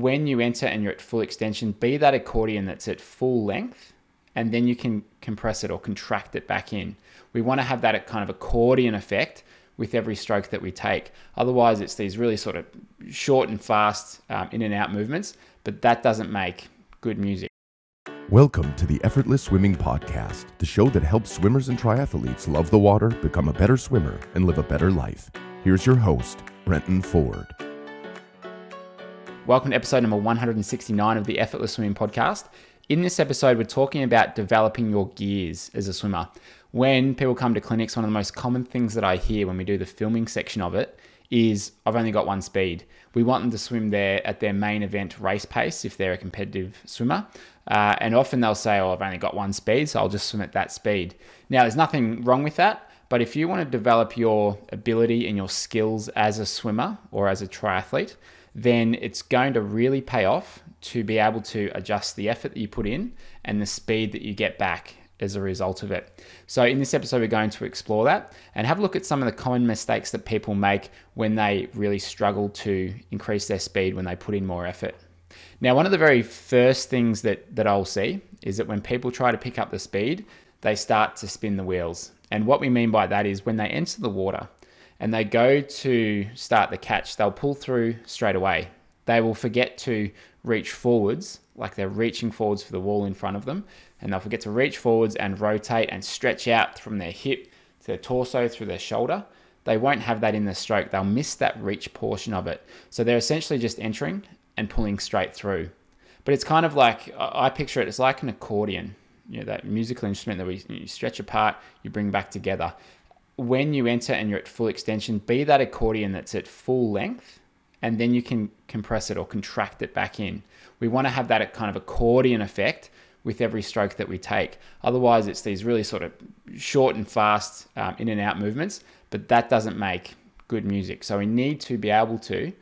when you enter and you're at full extension, be that accordion that's at full length, and then you can compress it or contract it back in. We want to have that kind of accordion effect with every stroke that we take. Otherwise, it's these really sort of short and fast um, in and out movements, but that doesn't make good music. Welcome to the Effortless Swimming Podcast, the show that helps swimmers and triathletes love the water, become a better swimmer, and live a better life. Here's your host, Brenton Ford. Welcome to episode number 169 of the Effortless Swimming Podcast. In this episode, we're talking about developing your gears as a swimmer. When people come to clinics, one of the most common things that I hear when we do the filming section of it is I've only got one speed. We want them to swim there at their main event race pace if they're a competitive swimmer. Uh, and often they'll say, Oh, I've only got one speed, so I'll just swim at that speed. Now, there's nothing wrong with that, but if you want to develop your ability and your skills as a swimmer or as a triathlete, then it's going to really pay off to be able to adjust the effort that you put in and the speed that you get back as a result of it. So, in this episode, we're going to explore that and have a look at some of the common mistakes that people make when they really struggle to increase their speed when they put in more effort. Now, one of the very first things that, that I'll see is that when people try to pick up the speed, they start to spin the wheels. And what we mean by that is when they enter the water, and they go to start the catch, they'll pull through straight away. They will forget to reach forwards, like they're reaching forwards for the wall in front of them, and they'll forget to reach forwards and rotate and stretch out from their hip to their torso through their shoulder. They won't have that in the stroke. They'll miss that reach portion of it. So they're essentially just entering and pulling straight through. But it's kind of like I picture it. It's like an accordion, you know, that musical instrument that we you stretch apart, you bring back together when you enter and you're at full extension, be that accordion that's at full length, and then you can compress it or contract it back in. We want to have that kind of accordion effect with every stroke that we take. Otherwise, it's these really sort of short and fast um, in and out movements, but that doesn't make good music. So we need to be able to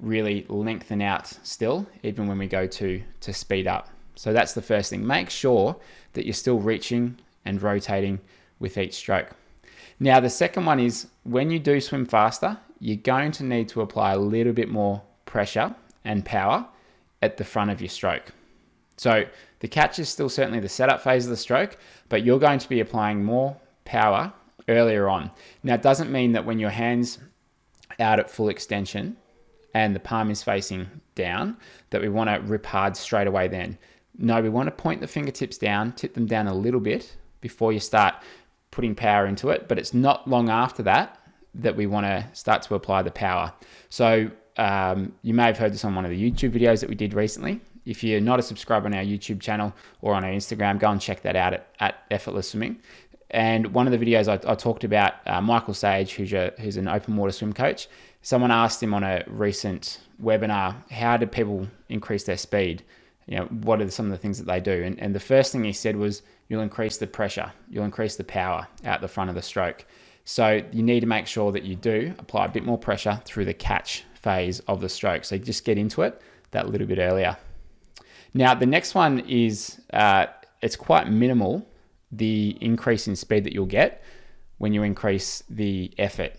really lengthen out still, even when we go to, to speed up. So that's the first thing. Make sure that you're still reaching and rotating with each stroke. Now, the second one is when you do swim faster, you're going to need to apply a little bit more pressure and power at the front of your stroke. So the catch is still certainly the setup phase of the stroke, but you're going to be applying more power earlier on. Now, it doesn't mean that when your hands out at full extension and the palm is facing down, that we want to rip hard straight away then. No, we want to point the fingertips down, tip them down a little bit before you start putting power into it, but it's not long after that that we want to start to apply the power. So um, you may have heard this on one of the YouTube videos that we did recently. If you're not a subscriber on our YouTube channel or on our Instagram, go and check that out at, at Effortless Swimming. And one of the videos I, I talked about, uh, Michael Sage, who's, a, who's an open water swim coach, someone asked him on a recent webinar, how do people increase their speed? You know, what are some of the things that they do? And, and the first thing he said was, you'll increase the pressure, you'll increase the power out the front of the stroke. So you need to make sure that you do apply a bit more pressure through the catch phase of the stroke. So just get into it that little bit earlier. Now, the next one is uh, it's quite minimal the increase in speed that you'll get when you increase the effort.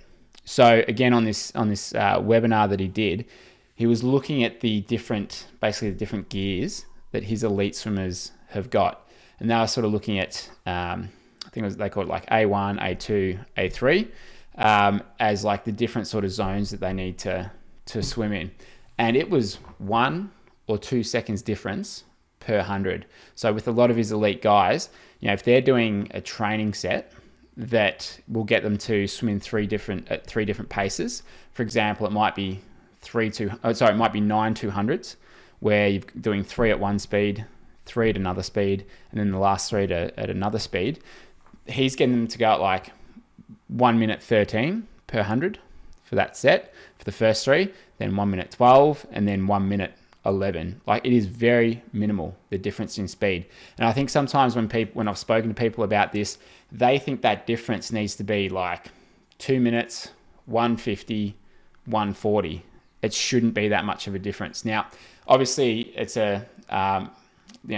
So again, on this on this uh, webinar that he did, he was looking at the different, basically the different gears that his elite swimmers have got and they were sort of looking at um, I think was, they called it like A1, A2, A3 um, as like the different sort of zones that they need to to swim in, and it was one or two seconds difference per hundred. So with a lot of his elite guys, you know, if they're doing a training set that will get them to swim in three different at three different paces. For example, it might be three two. Oh, sorry, it might be nine two hundreds, where you're doing three at one speed, three at another speed, and then the last three to, at another speed. He's getting them to go at like one minute 13 per 100 for that set for the first three, then one minute 12, and then one minute 11. Like it is very minimal the difference in speed. And I think sometimes when people when I've spoken to people about this, they think that difference needs to be like 2 minutes, 150, 140. It shouldn't be that much of a difference. Now, obviously it's a um,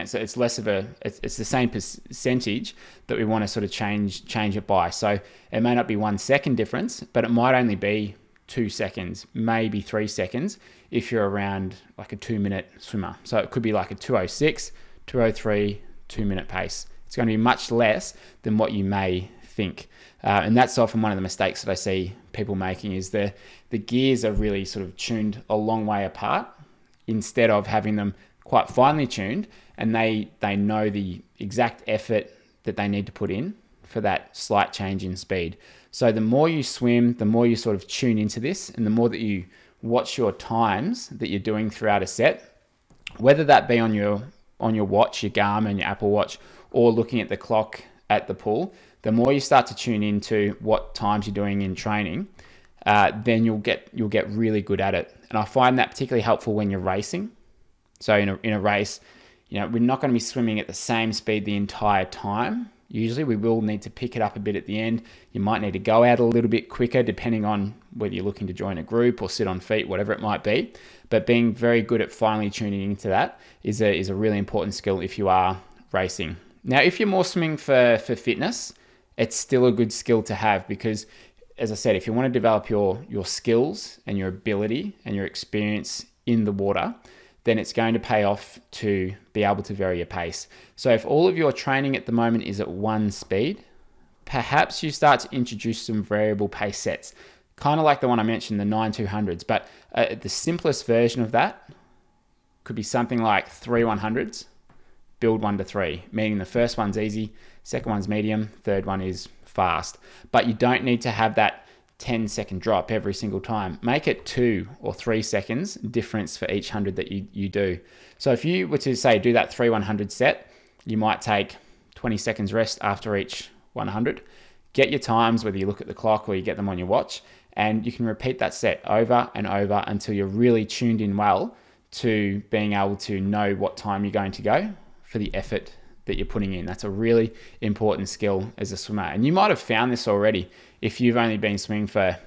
so it's less of a it's, it's the same percentage that we want to sort of change change it by. So it may not be one second difference, but it might only be two seconds, maybe three seconds if you're around like a two minute swimmer. So it could be like a 206, 203, two minute pace. It's going to be much less than what you may think. Uh, and that's often one of the mistakes that I see people making is the, the gears are really sort of tuned a long way apart instead of having them quite finely tuned and they, they know the exact effort that they need to put in for that slight change in speed. So the more you swim, the more you sort of tune into this and the more that you watch your times that you're doing throughout a set, whether that be on your on your watch, your Garmin, your Apple Watch, or looking at the clock at the pool, the more you start to tune into what times you're doing in training, uh, then you'll get you'll get really good at it. And I find that particularly helpful when you're racing. So in a in a race, you know, we're not going to be swimming at the same speed the entire time. Usually, we will need to pick it up a bit at the end. You might need to go out a little bit quicker, depending on whether you're looking to join a group or sit on feet, whatever it might be. But being very good at finally tuning into that is a, is a really important skill if you are racing. Now, if you're more swimming for, for fitness, it's still a good skill to have because, as I said, if you want to develop your, your skills and your ability and your experience in the water, then it's going to pay off to be able to vary your pace. So if all of your training at the moment is at one speed, perhaps you start to introduce some variable pace sets, kind of like the one I mentioned, the 9200s. But uh, the simplest version of that could be something like three 100s, build one to three, meaning the first one's easy, second one's medium, third one is fast. But you don't need to have that 10 second drop every single time. Make it two or three seconds difference for each hundred that you, you do. So if you were to say do that three 100 set, you might take 20 seconds rest after each 100. Get your times, whether you look at the clock or you get them on your watch, and you can repeat that set over and over until you're really tuned in well to being able to know what time you're going to go for the effort that you're putting in. That's a really important skill as a swimmer. And you might have found this already if you've only been swimming for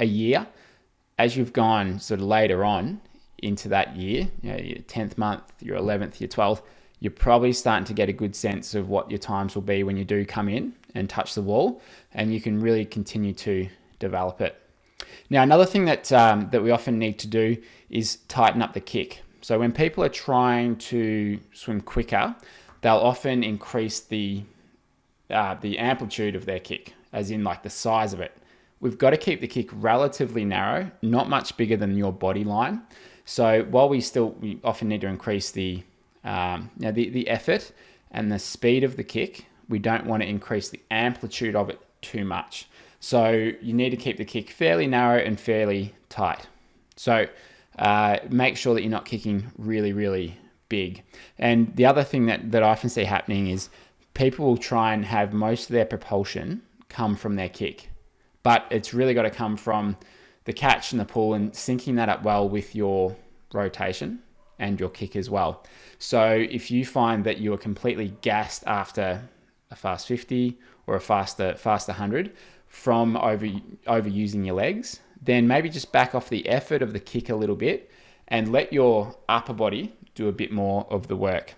a year. As you've gone sort of later on into that year, you know, your 10th month, your 11th, your 12th, you're probably starting to get a good sense of what your times will be when you do come in and touch the wall, and you can really continue to develop it. Now, another thing that um, that we often need to do is tighten up the kick. So when people are trying to swim quicker, they'll often increase the uh, the amplitude of their kick, as in like the size of it. We've got to keep the kick relatively narrow, not much bigger than your body line. So while we still we often need to increase the um, the, the effort and the speed of the kick, we don't want to increase the amplitude of it too much. So you need to keep the kick fairly narrow and fairly tight. So uh, make sure that you're not kicking really, really big. And the other thing that, that I often see happening is people will try and have most of their propulsion come from their kick. But it's really got to come from the catch and the pull and syncing that up well with your rotation and your kick as well. So if you find that you are completely gassed after a fast 50 or a faster faster 100 from over overusing your legs, then maybe just back off the effort of the kick a little bit and let your upper body do a bit more of the work.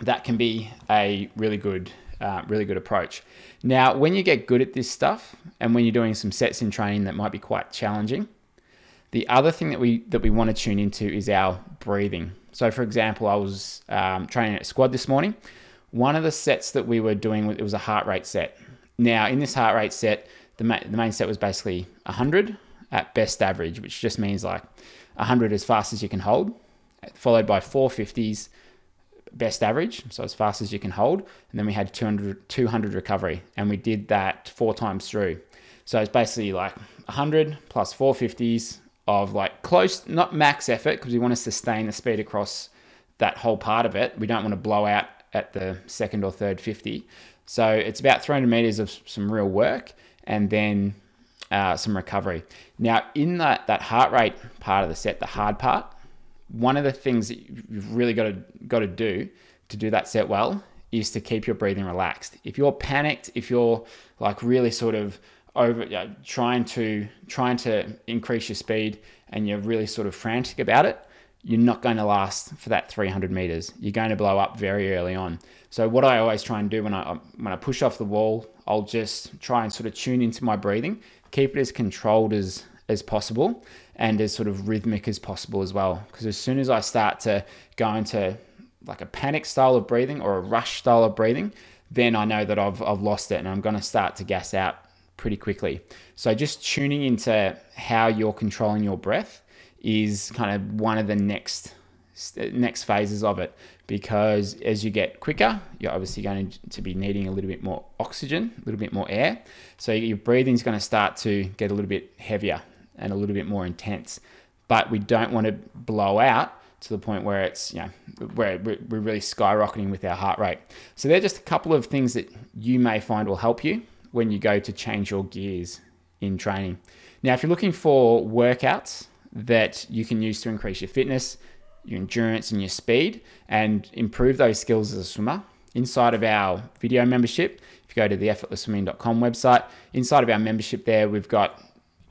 That can be a really good, uh, really good approach. Now, when you get good at this stuff, and when you're doing some sets in training that might be quite challenging, the other thing that we that we want to tune into is our breathing. So, for example, I was um, training at squad this morning. One of the sets that we were doing it was a heart rate set. Now, in this heart rate set, the, ma- the main set was basically 100 at best average, which just means like 100 as fast as you can hold followed by 450s best average, so as fast as you can hold. And then we had 200, 200 recovery, and we did that four times through. So it's basically like 100 plus 450s of like close, not max effort, because we want to sustain the speed across that whole part of it. We don't want to blow out at the second or third 50. So it's about 300 meters of some real work and then uh, some recovery. Now, in that, that heart rate part of the set, the hard part, one of the things that you've really got to got to do to do that set well is to keep your breathing relaxed. If you're panicked, if you're like really sort of over you know, trying to trying to increase your speed and you're really sort of frantic about it, you're not going to last for that 300 meters. You're going to blow up very early on. So what I always try and do when I um, when I push off the wall, I'll just try and sort of tune into my breathing, keep it as controlled as as possible and as sort of rhythmic as possible as well. Because as soon as I start to go into like a panic style of breathing or a rush style of breathing, then I know that I've, I've lost it and I'm going to start to gas out pretty quickly. So just tuning into how you're controlling your breath is kind of one of the next next phases of it because as you get quicker you're obviously going to be needing a little bit more oxygen a little bit more air so your breathing is going to start to get a little bit heavier and a little bit more intense but we don't want to blow out to the point where it's you know where we're really skyrocketing with our heart rate. So they're just a couple of things that you may find will help you when you go to change your gears in training. Now, if you're looking for workouts that you can use to increase your fitness, your endurance, and your speed, and improve those skills as a swimmer, inside of our video membership, if you go to the effortlessswimming.com website, inside of our membership there, we've got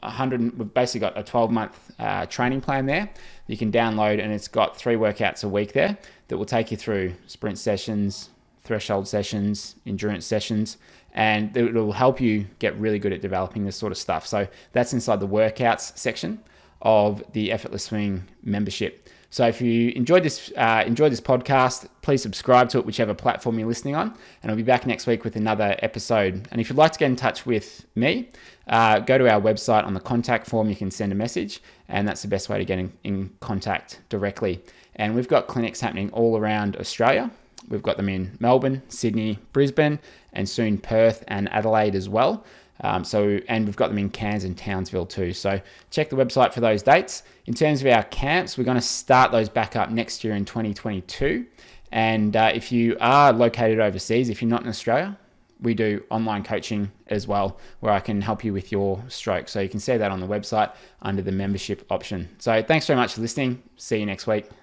100 we've basically got a 12 month uh, training plan there. You can download and it's got three workouts a week there that will take you through sprint sessions threshold sessions endurance sessions and it will help you get really good at developing this sort of stuff. So that's inside the workouts section of the effortless swing membership so if you enjoyed this uh, enjoyed this podcast, please subscribe to it, whichever platform you're listening on, and I'll be back next week with another episode. And if you'd like to get in touch with me, uh, go to our website on the contact form. You can send a message, and that's the best way to get in, in contact directly. And we've got clinics happening all around Australia. We've got them in Melbourne, Sydney, Brisbane, and soon Perth and Adelaide as well. Um, so, and we've got them in Cairns and Townsville too. So, check the website for those dates. In terms of our camps, we're going to start those back up next year in 2022. And uh, if you are located overseas, if you're not in Australia, we do online coaching as well, where I can help you with your stroke. So you can see that on the website under the membership option. So thanks very much for listening. See you next week.